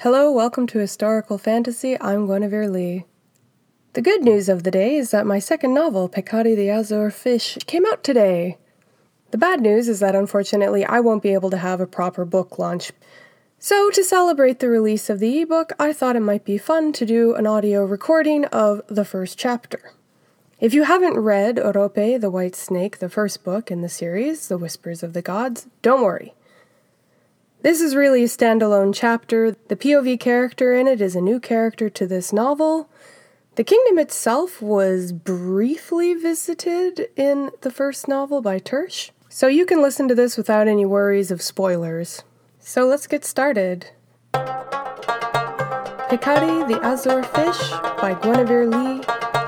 Hello, welcome to Historical Fantasy. I'm Guenevere Lee. The good news of the day is that my second novel, Peccato the Azure Fish, came out today. The bad news is that unfortunately I won't be able to have a proper book launch. So, to celebrate the release of the ebook, I thought it might be fun to do an audio recording of the first chapter. If you haven't read Orope the White Snake, the first book in the series, The Whispers of the Gods, don't worry. This is really a standalone chapter. The POV character in it is a new character to this novel. The kingdom itself was briefly visited in the first novel by Tersh, so you can listen to this without any worries of spoilers. So let's get started. Peccato the Azure Fish by Guenevere Lee,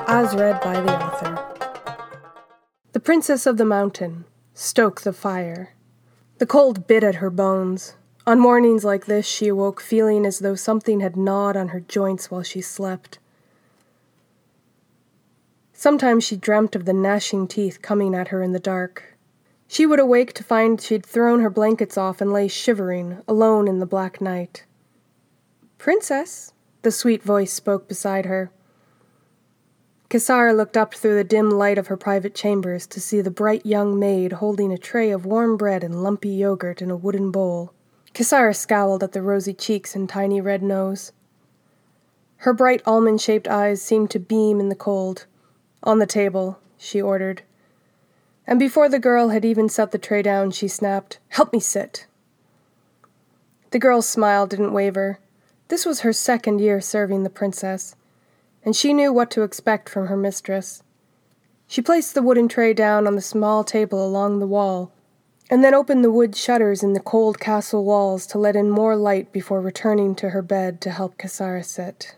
as read by the author. The Princess of the Mountain, stoke the fire. The cold bit at her bones. On mornings like this, she awoke feeling as though something had gnawed on her joints while she slept. Sometimes she dreamt of the gnashing teeth coming at her in the dark. She would awake to find she'd thrown her blankets off and lay shivering, alone in the black night. Princess, the sweet voice spoke beside her. Kisara looked up through the dim light of her private chambers to see the bright young maid holding a tray of warm bread and lumpy yogurt in a wooden bowl. Kisara scowled at the rosy cheeks and tiny red nose. Her bright almond shaped eyes seemed to beam in the cold. On the table, she ordered. And before the girl had even set the tray down, she snapped, Help me sit. The girl's smile didn't waver. This was her second year serving the princess, and she knew what to expect from her mistress. She placed the wooden tray down on the small table along the wall and then opened the wood shutters in the cold castle walls to let in more light before returning to her bed to help Kisara sit.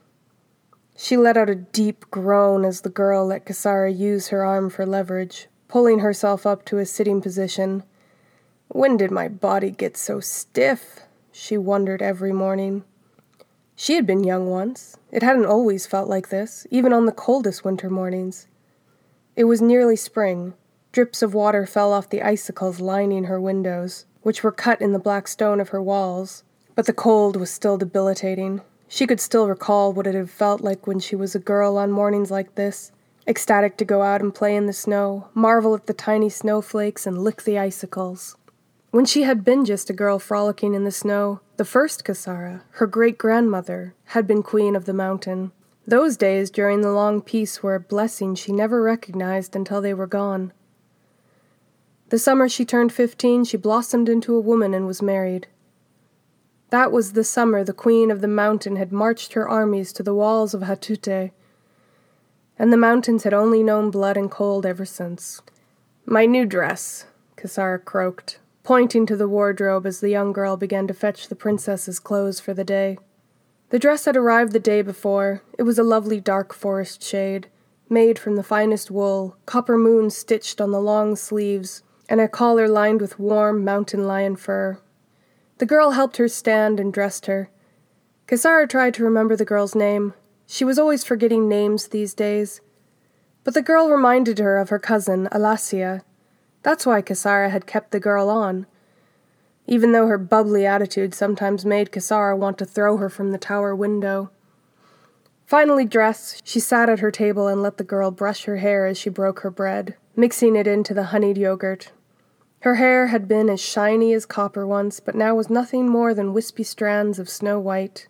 She let out a deep groan as the girl let Kisara use her arm for leverage, pulling herself up to a sitting position. When did my body get so stiff? She wondered every morning. She had been young once. It hadn't always felt like this, even on the coldest winter mornings. It was nearly spring, Drips of water fell off the icicles lining her windows, which were cut in the black stone of her walls. But the cold was still debilitating. She could still recall what it had felt like when she was a girl on mornings like this, ecstatic to go out and play in the snow, marvel at the tiny snowflakes, and lick the icicles. When she had been just a girl frolicking in the snow, the first Kisara, her great grandmother, had been queen of the mountain. Those days during the long peace were a blessing she never recognized until they were gone. The summer she turned fifteen, she blossomed into a woman and was married. That was the summer the queen of the mountain had marched her armies to the walls of Hatute, and the mountains had only known blood and cold ever since. My new dress, Kisara croaked, pointing to the wardrobe as the young girl began to fetch the princess's clothes for the day. The dress had arrived the day before. It was a lovely dark forest shade, made from the finest wool, copper moon stitched on the long sleeves, and a collar lined with warm mountain lion fur. The girl helped her stand and dressed her. Kisara tried to remember the girl's name. She was always forgetting names these days. But the girl reminded her of her cousin, Alasia. That's why Kisara had kept the girl on. Even though her bubbly attitude sometimes made Kisara want to throw her from the tower window. Finally dressed, she sat at her table and let the girl brush her hair as she broke her bread, mixing it into the honeyed yogurt. Her hair had been as shiny as copper once, but now was nothing more than wispy strands of snow white.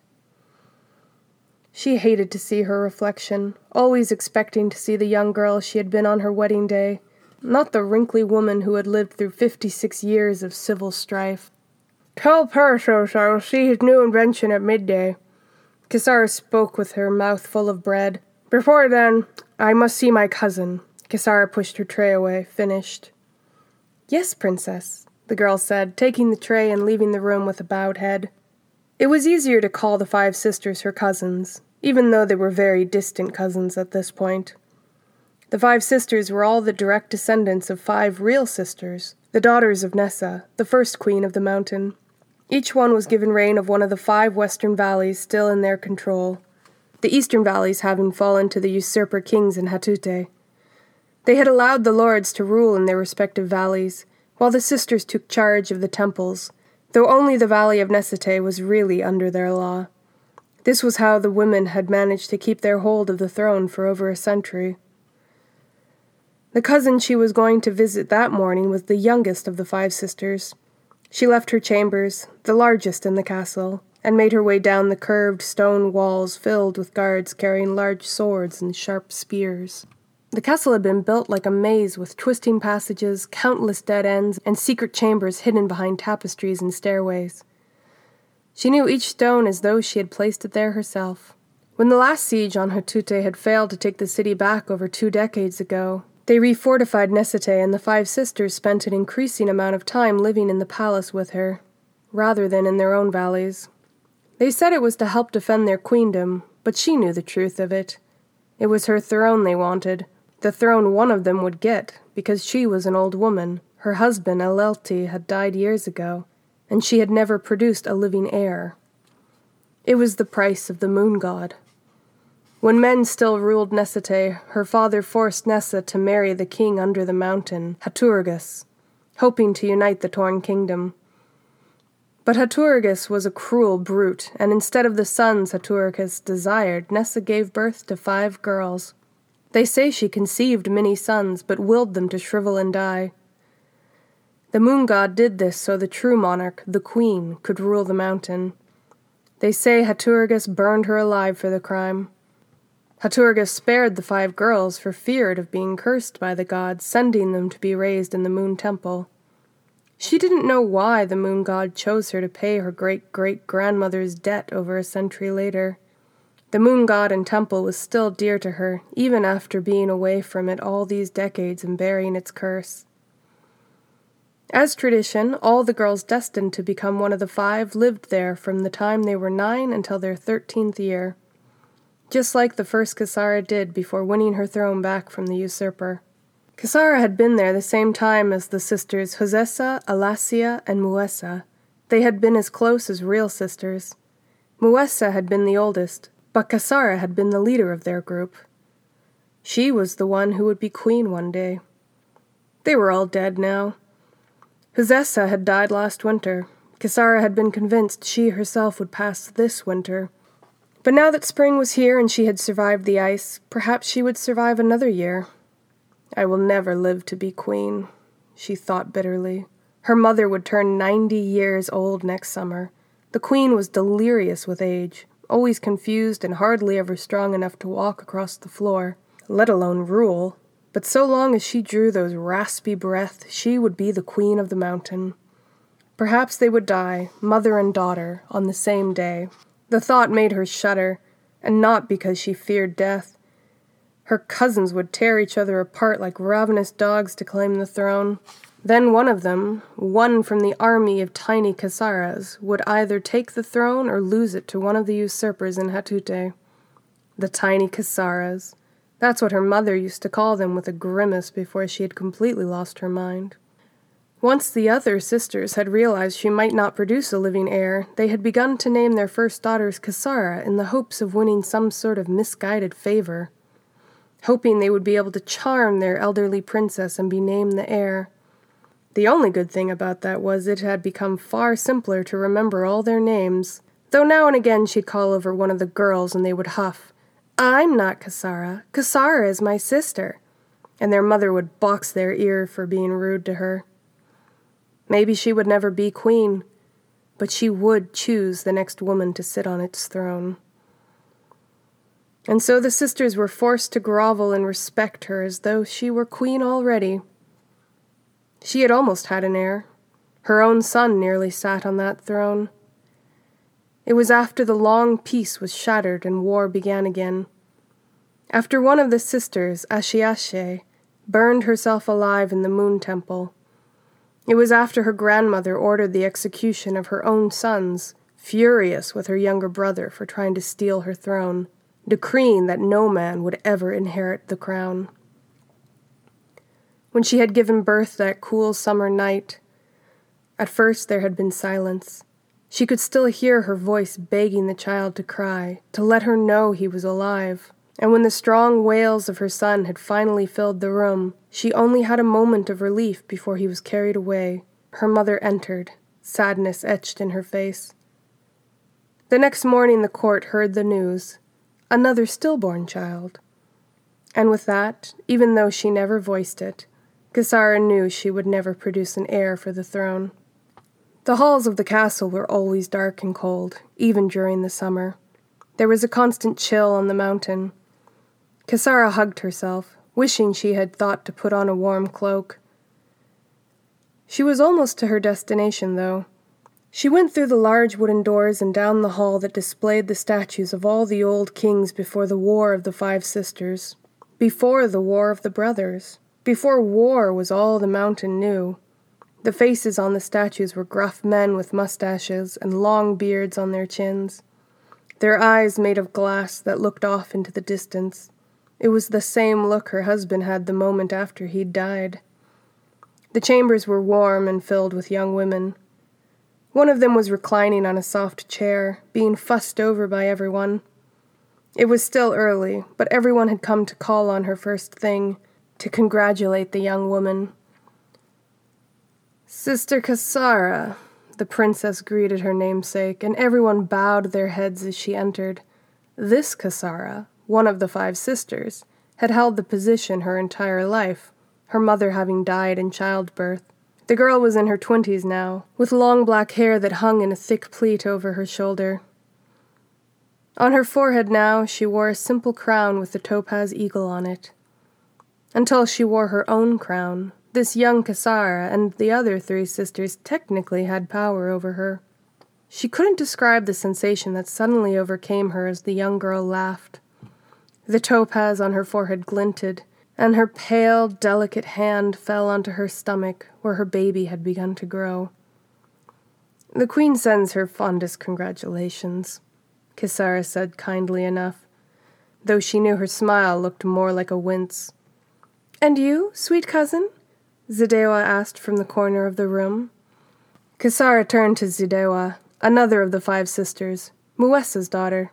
She hated to see her reflection, always expecting to see the young girl she had been on her wedding day, not the wrinkly woman who had lived through fifty six years of civil strife. Tell Perithos I will see his new invention at midday. Kisara spoke with her mouth full of bread. Before then, I must see my cousin. Kisara pushed her tray away, finished. Yes, Princess, the girl said, taking the tray and leaving the room with a bowed head. It was easier to call the five sisters her cousins, even though they were very distant cousins at this point. The five sisters were all the direct descendants of five real sisters, the daughters of Nessa, the first queen of the mountain. Each one was given reign of one of the five western valleys still in their control, the eastern valleys having fallen to the usurper kings in Hatute. They had allowed the lords to rule in their respective valleys, while the sisters took charge of the temples, though only the valley of Nesete was really under their law. This was how the women had managed to keep their hold of the throne for over a century. The cousin she was going to visit that morning was the youngest of the five sisters. She left her chambers, the largest in the castle, and made her way down the curved stone walls filled with guards carrying large swords and sharp spears. The castle had been built like a maze with twisting passages, countless dead ends, and secret chambers hidden behind tapestries and stairways. She knew each stone as though she had placed it there herself. When the last siege on Hatute had failed to take the city back over two decades ago, they refortified Nesete, and the five sisters spent an increasing amount of time living in the palace with her, rather than in their own valleys. They said it was to help defend their queendom, but she knew the truth of it. It was her throne they wanted, the throne one of them would get, because she was an old woman. Her husband, Elelti, had died years ago, and she had never produced a living heir. It was the price of the moon god. When men still ruled Nesete, her father forced Nessa to marry the king under the mountain, Haturgus, hoping to unite the torn kingdom. But Haturgus was a cruel brute, and instead of the sons Haturgus desired, Nessa gave birth to five girls. They say she conceived many sons, but willed them to shrivel and die. The moon god did this so the true monarch, the queen, could rule the mountain. They say Haturgus burned her alive for the crime. Haturgus spared the five girls for fear of being cursed by the gods, sending them to be raised in the moon temple. She didn't know why the moon god chose her to pay her great great grandmother's debt over a century later. The moon god and temple was still dear to her, even after being away from it all these decades and bearing its curse. As tradition, all the girls destined to become one of the five lived there from the time they were nine until their thirteenth year, just like the first Kisara did before winning her throne back from the usurper. Kisara had been there the same time as the sisters Hozessa, Alasia, and Muessa. They had been as close as real sisters. Muessa had been the oldest, but Kisara had been the leader of their group. She was the one who would be queen one day. They were all dead now. Huzessa had died last winter. Kisara had been convinced she herself would pass this winter. But now that spring was here and she had survived the ice, perhaps she would survive another year. I will never live to be queen, she thought bitterly. Her mother would turn ninety years old next summer. The queen was delirious with age always confused and hardly ever strong enough to walk across the floor, let alone rule. But so long as she drew those raspy breaths, she would be the queen of the mountain. Perhaps they would die, mother and daughter, on the same day. The thought made her shudder, and not because she feared death. Her cousins would tear each other apart like ravenous dogs to claim the throne. Then one of them, one from the army of tiny Kisaras, would either take the throne or lose it to one of the usurpers in Hatute. The tiny Kisaras. That's what her mother used to call them with a grimace before she had completely lost her mind. Once the other sisters had realized she might not produce a living heir, they had begun to name their first daughters Kisara in the hopes of winning some sort of misguided favor, hoping they would be able to charm their elderly princess and be named the heir. The only good thing about that was it had become far simpler to remember all their names, though now and again she'd call over one of the girls and they would huff, I'm not Kisara. Kisara is my sister. And their mother would box their ear for being rude to her. Maybe she would never be queen, but she would choose the next woman to sit on its throne. And so the sisters were forced to grovel and respect her as though she were queen already. She had almost had an heir. Her own son nearly sat on that throne. It was after the long peace was shattered and war began again. After one of the sisters, Ashiashe, burned herself alive in the moon temple. It was after her grandmother ordered the execution of her own sons, furious with her younger brother for trying to steal her throne, decreeing that no man would ever inherit the crown when she had given birth that cool summer night. At first there had been silence. She could still hear her voice begging the child to cry, to let her know he was alive. And when the strong wails of her son had finally filled the room, she only had a moment of relief before he was carried away. Her mother entered, sadness etched in her face. The next morning the court heard the news another stillborn child. And with that, even though she never voiced it, Kisara knew she would never produce an heir for the throne. The halls of the castle were always dark and cold, even during the summer. There was a constant chill on the mountain. Kisara hugged herself, wishing she had thought to put on a warm cloak. She was almost to her destination, though. She went through the large wooden doors and down the hall that displayed the statues of all the old kings before the War of the Five Sisters, before the War of the Brothers, before war was all the mountain knew. The faces on the statues were gruff men with mustaches and long beards on their chins, their eyes made of glass that looked off into the distance. It was the same look her husband had the moment after he'd died. The chambers were warm and filled with young women. One of them was reclining on a soft chair, being fussed over by everyone. It was still early, but everyone had come to call on her first thing, to congratulate the young woman. Sister Kisara, the princess greeted her namesake, and everyone bowed their heads as she entered. This Kisara, one of the five sisters, had held the position her entire life, her mother having died in childbirth. The girl was in her twenties now, with long black hair that hung in a thick pleat over her shoulder. On her forehead now she wore a simple crown with a topaz eagle on it. Until she wore her own crown, this young Kisara and the other three sisters technically had power over her. She couldn't describe the sensation that suddenly overcame her as the young girl laughed. The topaz on her forehead glinted, and her pale, delicate hand fell onto her stomach where her baby had begun to grow. The Queen sends her fondest congratulations, Kisara said kindly enough, though she knew her smile looked more like a wince. And you, sweet cousin? Zidewa asked from the corner of the room. Kisara turned to Zidewa, another of the five sisters, Muesa's daughter.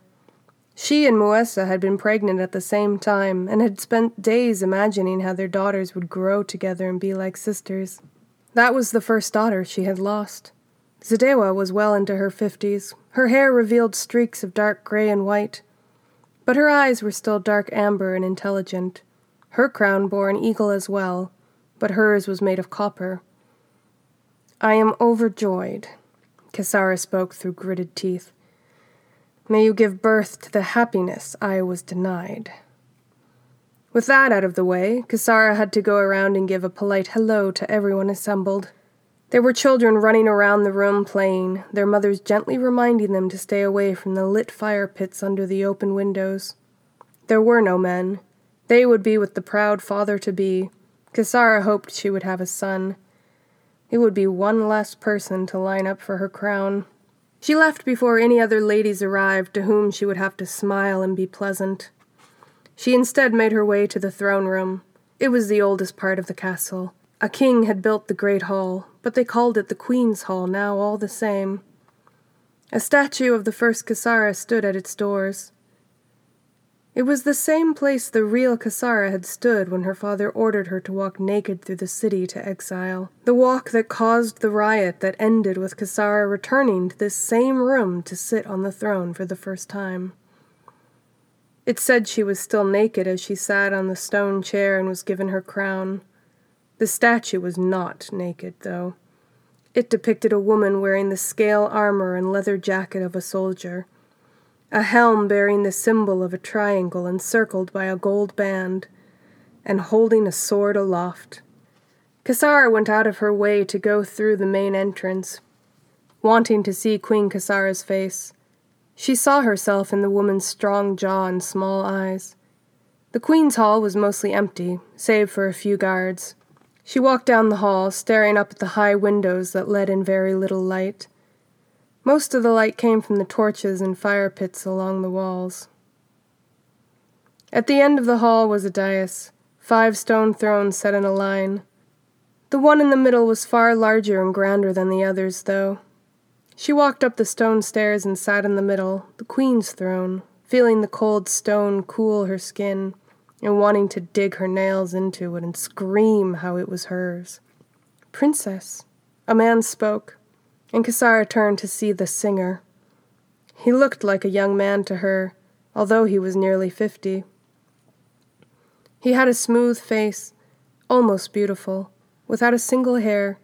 She and Muesa had been pregnant at the same time and had spent days imagining how their daughters would grow together and be like sisters. That was the first daughter she had lost. Zidewa was well into her fifties. Her hair revealed streaks of dark gray and white, but her eyes were still dark amber and intelligent. Her crown bore an eagle as well, but hers was made of copper. I am overjoyed, Kisara spoke through gritted teeth. May you give birth to the happiness I was denied. With that out of the way, Kisara had to go around and give a polite hello to everyone assembled. There were children running around the room playing, their mothers gently reminding them to stay away from the lit fire pits under the open windows. There were no men. They would be with the proud father to be. Kisara hoped she would have a son. It would be one less person to line up for her crown. She left before any other ladies arrived to whom she would have to smile and be pleasant. She instead made her way to the throne room. It was the oldest part of the castle. A king had built the great hall, but they called it the Queen's Hall now all the same. A statue of the first Kisara stood at its doors. It was the same place the real Kisara had stood when her father ordered her to walk naked through the city to exile. The walk that caused the riot that ended with Kisara returning to this same room to sit on the throne for the first time. It said she was still naked as she sat on the stone chair and was given her crown. The statue was not naked, though. It depicted a woman wearing the scale armor and leather jacket of a soldier a helm bearing the symbol of a triangle encircled by a gold band, and holding a sword aloft. Kisara went out of her way to go through the main entrance, wanting to see Queen Kisara's face. She saw herself in the woman's strong jaw and small eyes. The Queen's Hall was mostly empty, save for a few guards. She walked down the hall, staring up at the high windows that let in very little light. Most of the light came from the torches and fire pits along the walls. At the end of the hall was a dais, five stone thrones set in a line. The one in the middle was far larger and grander than the others, though. She walked up the stone stairs and sat in the middle, the queen's throne, feeling the cold stone cool her skin and wanting to dig her nails into it and scream how it was hers. Princess, a man spoke and Kisara turned to see the singer. He looked like a young man to her, although he was nearly fifty. He had a smooth face, almost beautiful, without a single hair.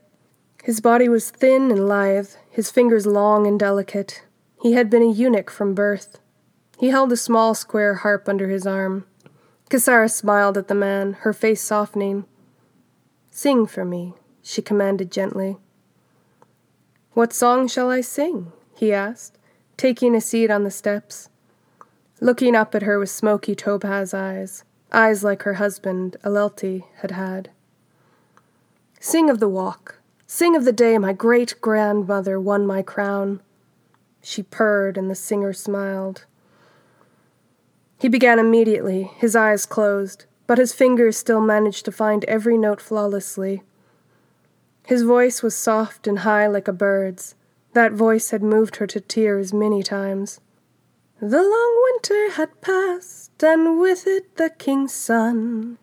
His body was thin and lithe, his fingers long and delicate. He had been a eunuch from birth. He held a small square harp under his arm. Kisara smiled at the man, her face softening. Sing for me, she commanded gently. What song shall I sing? he asked, taking a seat on the steps. Looking up at her with smoky topaz eyes, eyes like her husband, Alelti, had had. Sing of the walk, sing of the day my great grandmother won my crown. She purred, and the singer smiled. He began immediately, his eyes closed, but his fingers still managed to find every note flawlessly. His voice was soft and high like a bird's. That voice had moved her to tears many times. The long winter had passed, and with it the king's son.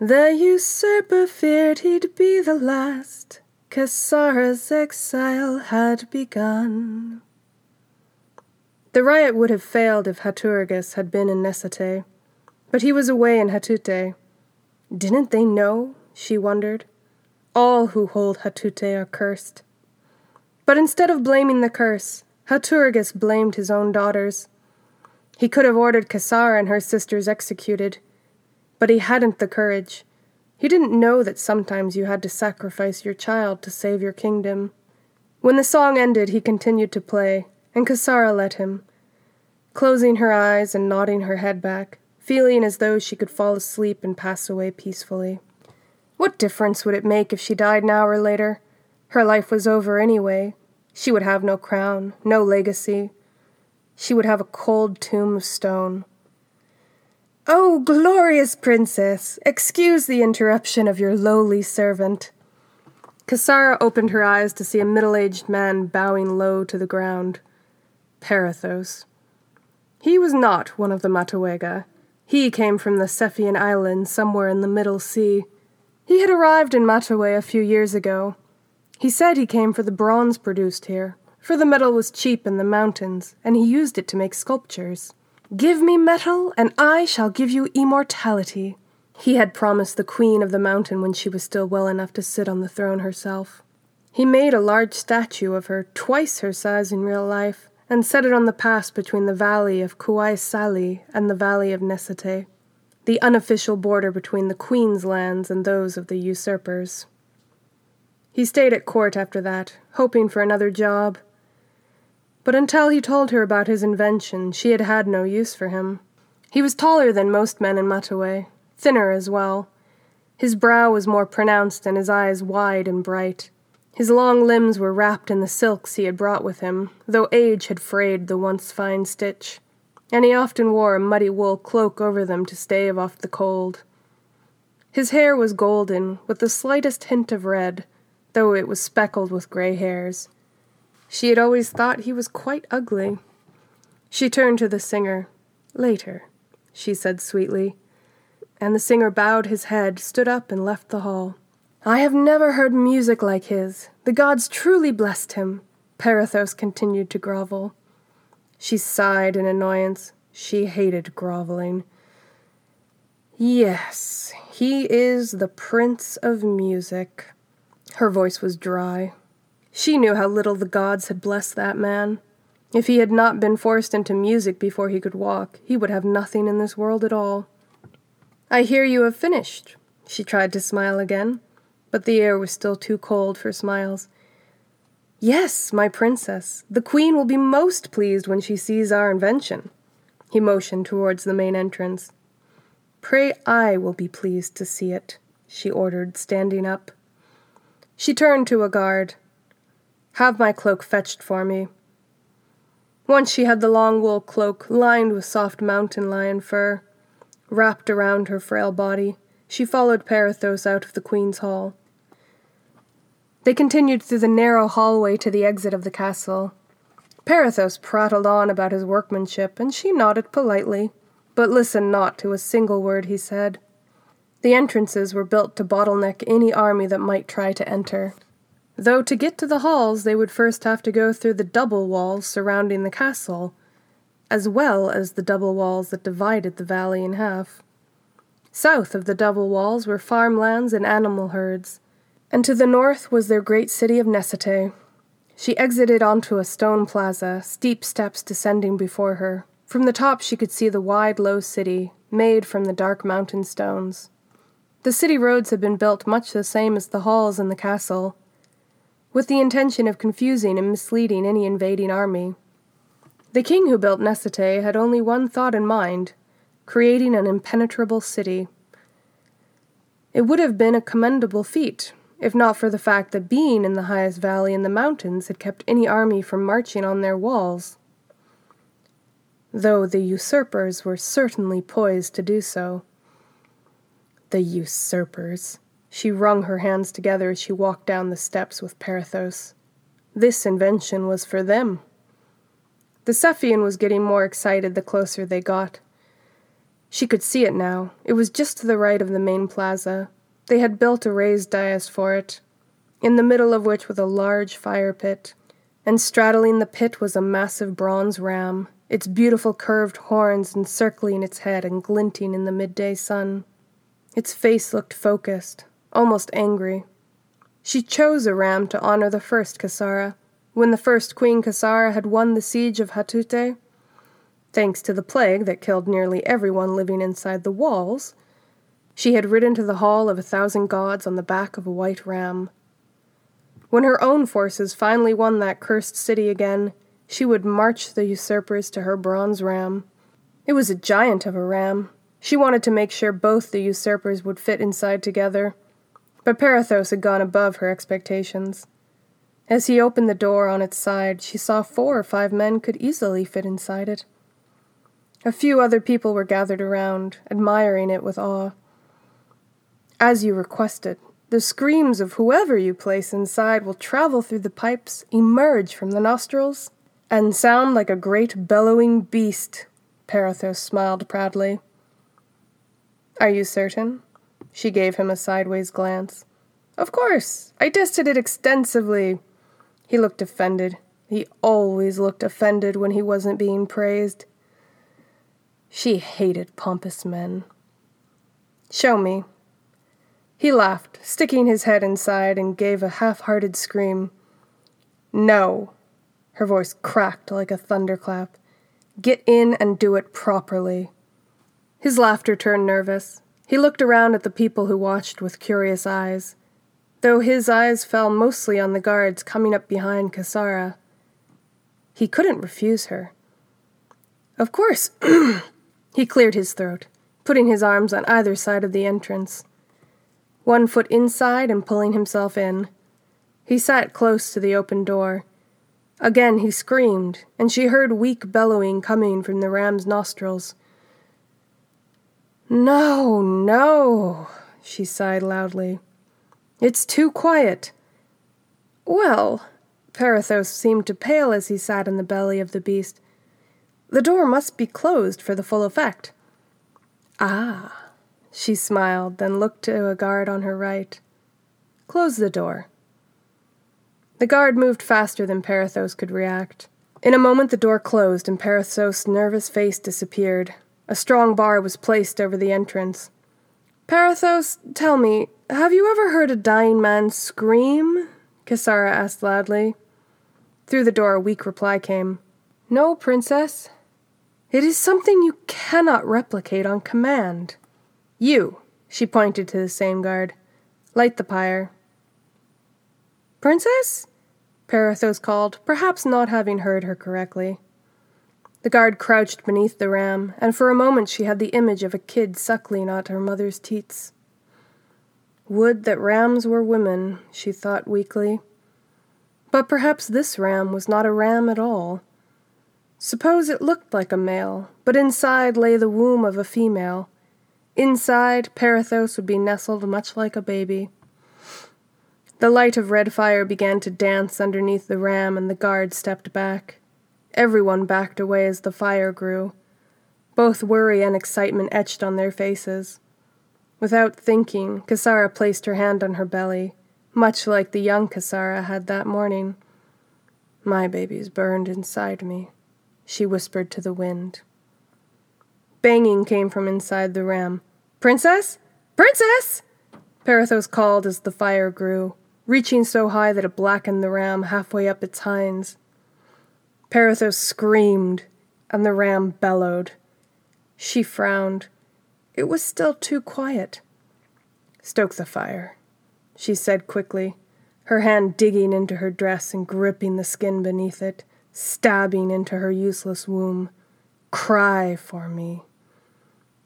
The usurper feared he'd be the last. Kisara's exile had begun. The riot would have failed if Haturgus had been in Nesete, but he was away in Hatute. Didn't they know? she wondered. All who hold Hatute are cursed. But instead of blaming the curse, Haturgus blamed his own daughters. He could have ordered Kisara and her sisters executed, but he hadn't the courage. He didn't know that sometimes you had to sacrifice your child to save your kingdom. When the song ended, he continued to play, and Kisara let him, closing her eyes and nodding her head back, feeling as though she could fall asleep and pass away peacefully. What difference would it make if she died an hour later? Her life was over anyway. She would have no crown, no legacy. She would have a cold tomb of stone. Oh, glorious princess! Excuse the interruption of your lowly servant. Kisara opened her eyes to see a middle aged man bowing low to the ground. Perithos. He was not one of the Matawega. He came from the Cephian Islands somewhere in the Middle Sea. He had arrived in Mataway a few years ago. He said he came for the bronze produced here, for the metal was cheap in the mountains, and he used it to make sculptures. Give me metal, and I shall give you immortality. He had promised the queen of the mountain when she was still well enough to sit on the throne herself. He made a large statue of her, twice her size in real life, and set it on the pass between the valley of Kuai Sali and the valley of Nesete, the unofficial border between the Queen's lands and those of the usurpers. He stayed at court after that, hoping for another job. But until he told her about his invention, she had had no use for him. He was taller than most men in Mataway, thinner as well. His brow was more pronounced and his eyes wide and bright. His long limbs were wrapped in the silks he had brought with him, though age had frayed the once fine stitch, and he often wore a muddy wool cloak over them to stave off the cold. His hair was golden, with the slightest hint of red, though it was speckled with gray hairs. She had always thought he was quite ugly. She turned to the singer. Later, she said sweetly, and the singer bowed his head, stood up, and left the hall. I have never heard music like his. The gods truly blessed him. Perithos continued to grovel. She sighed in annoyance. She hated groveling. Yes, he is the prince of music. Her voice was dry. She knew how little the gods had blessed that man. If he had not been forced into music before he could walk, he would have nothing in this world at all. I hear you have finished. She tried to smile again but the air was still too cold for smiles. Yes, my princess, the queen will be most pleased when she sees our invention. He motioned towards the main entrance. Pray I will be pleased to see it, she ordered, standing up. She turned to a guard. Have my cloak fetched for me. Once she had the long wool cloak lined with soft mountain lion fur wrapped around her frail body. She followed Perithos out of the queen's hall. They continued through the narrow hallway to the exit of the castle. Perithos prattled on about his workmanship, and she nodded politely, but listened not to a single word he said. The entrances were built to bottleneck any army that might try to enter. Though to get to the halls they would first have to go through the double walls surrounding the castle, as well as the double walls that divided the valley in half. South of the double walls were farmlands and animal herds, and to the north was their great city of Nesete. She exited onto a stone plaza, steep steps descending before her. From the top she could see the wide, low city, made from the dark mountain stones. The city roads had been built much the same as the halls in the castle, with the intention of confusing and misleading any invading army. The king who built Nesete had only one thought in mind creating an impenetrable city. It would have been a commendable feat, if not for the fact that being in the highest valley in the mountains had kept any army from marching on their walls. Though the usurpers were certainly poised to do so. The usurpers. She wrung her hands together as she walked down the steps with Perithos. This invention was for them. The Cephian was getting more excited the closer they got. She could see it now. It was just to the right of the main plaza. They had built a raised dais for it, in the middle of which was a large fire pit, and straddling the pit was a massive bronze ram, its beautiful curved horns encircling its head and glinting in the midday sun. Its face looked focused, almost angry. She chose a ram to honor the first Kisara, when the first Queen Kisara had won the siege of Hatute. Thanks to the plague that killed nearly everyone living inside the walls, she had ridden to the hall of a thousand gods on the back of a white ram. When her own forces finally won that cursed city again, she would march the usurpers to her bronze ram. It was a giant of a ram. She wanted to make sure both the usurpers would fit inside together, but Perithos had gone above her expectations. As he opened the door on its side, she saw four or five men could easily fit inside it. A few other people were gathered around, admiring it with awe. As you requested, the screams of whoever you place inside will travel through the pipes, emerge from the nostrils, and sound like a great bellowing beast. Perithos smiled proudly. Are you certain? She gave him a sideways glance. Of course. I tested it extensively. He looked offended. He always looked offended when he wasn't being praised. She hated pompous men. Show me, he laughed, sticking his head inside, and gave a half hearted scream. No. Her voice cracked like a thunderclap. Get in and do it properly. His laughter turned nervous. He looked around at the people who watched with curious eyes, though his eyes fell mostly on the guards coming up behind Kisara. He couldn't refuse her. Of course. he cleared his throat, putting his arms on either side of the entrance one foot inside and pulling himself in. He sat close to the open door. Again he screamed, and she heard weak bellowing coming from the ram's nostrils. No, no, she sighed loudly. It's too quiet. Well, Perithos seemed to pale as he sat in the belly of the beast. The door must be closed for the full effect. Ah. She smiled, then looked to a guard on her right. Close the door. The guard moved faster than Perithos could react. In a moment, the door closed and Perithos' nervous face disappeared. A strong bar was placed over the entrance. Perithos, tell me, have you ever heard a dying man scream? Kisara asked loudly. Through the door, a weak reply came. No, princess. It is something you cannot replicate on command. You, she pointed to the same guard, light the pyre. Princess? Perithos called, perhaps not having heard her correctly. The guard crouched beneath the ram, and for a moment she had the image of a kid suckling at her mother's teats. Would that rams were women, she thought weakly. But perhaps this ram was not a ram at all. Suppose it looked like a male, but inside lay the womb of a female Inside, Perithos would be nestled much like a baby. The light of red fire began to dance underneath the ram, and the guard stepped back. Everyone backed away as the fire grew. Both worry and excitement etched on their faces. Without thinking, Kisara placed her hand on her belly, much like the young Kisara had that morning. My baby's burned inside me. she whispered to the wind. Banging came from inside the ram. Princess? Princess! Perithos called as the fire grew, reaching so high that it blackened the ram halfway up its hinds. Perithos screamed, and the ram bellowed. She frowned. It was still too quiet. Stoke the fire, she said quickly, her hand digging into her dress and gripping the skin beneath it, stabbing into her useless womb. Cry for me.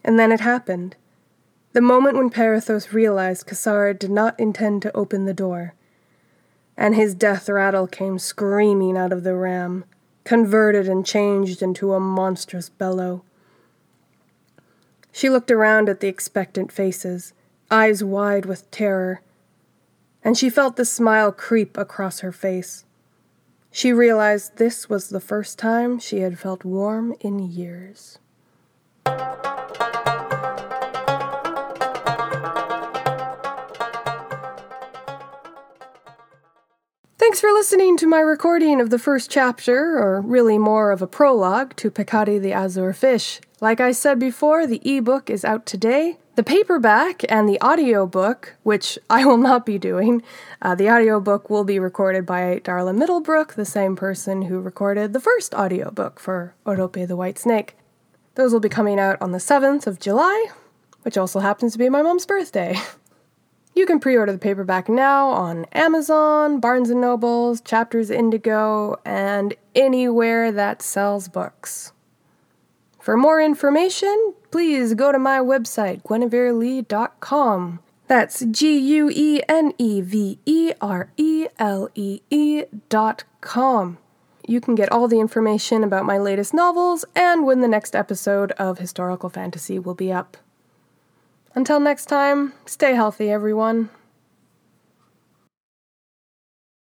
And then it happened. The moment when Perithos realized Kisara did not intend to open the door, and his death rattle came screaming out of the ram, converted and changed into a monstrous bellow. She looked around at the expectant faces, eyes wide with terror, and she felt the smile creep across her face. She realized this was the first time she had felt warm in years. Thanks for listening to my recording of the first chapter, or really more of a prologue, to Peccato the Azure Fish. Like I said before, the ebook is out today. The paperback and the audiobook, which I will not be doing, uh, the audiobook will be recorded by Darla Middlebrook, the same person who recorded the first audiobook for Orope the White Snake. Those will be coming out on the 7th of July, which also happens to be my mom's birthday. You can pre-order the paperback now on Amazon, Barnes & Nobles, Chapters Indigo, and anywhere that sells books. For more information, please go to my website, gueneverelee.com. That's G U E N E V E R E L E E dot com. You can get all the information about my latest novels and when the next episode of Historical Fantasy will be up. Until next time, stay healthy, everyone.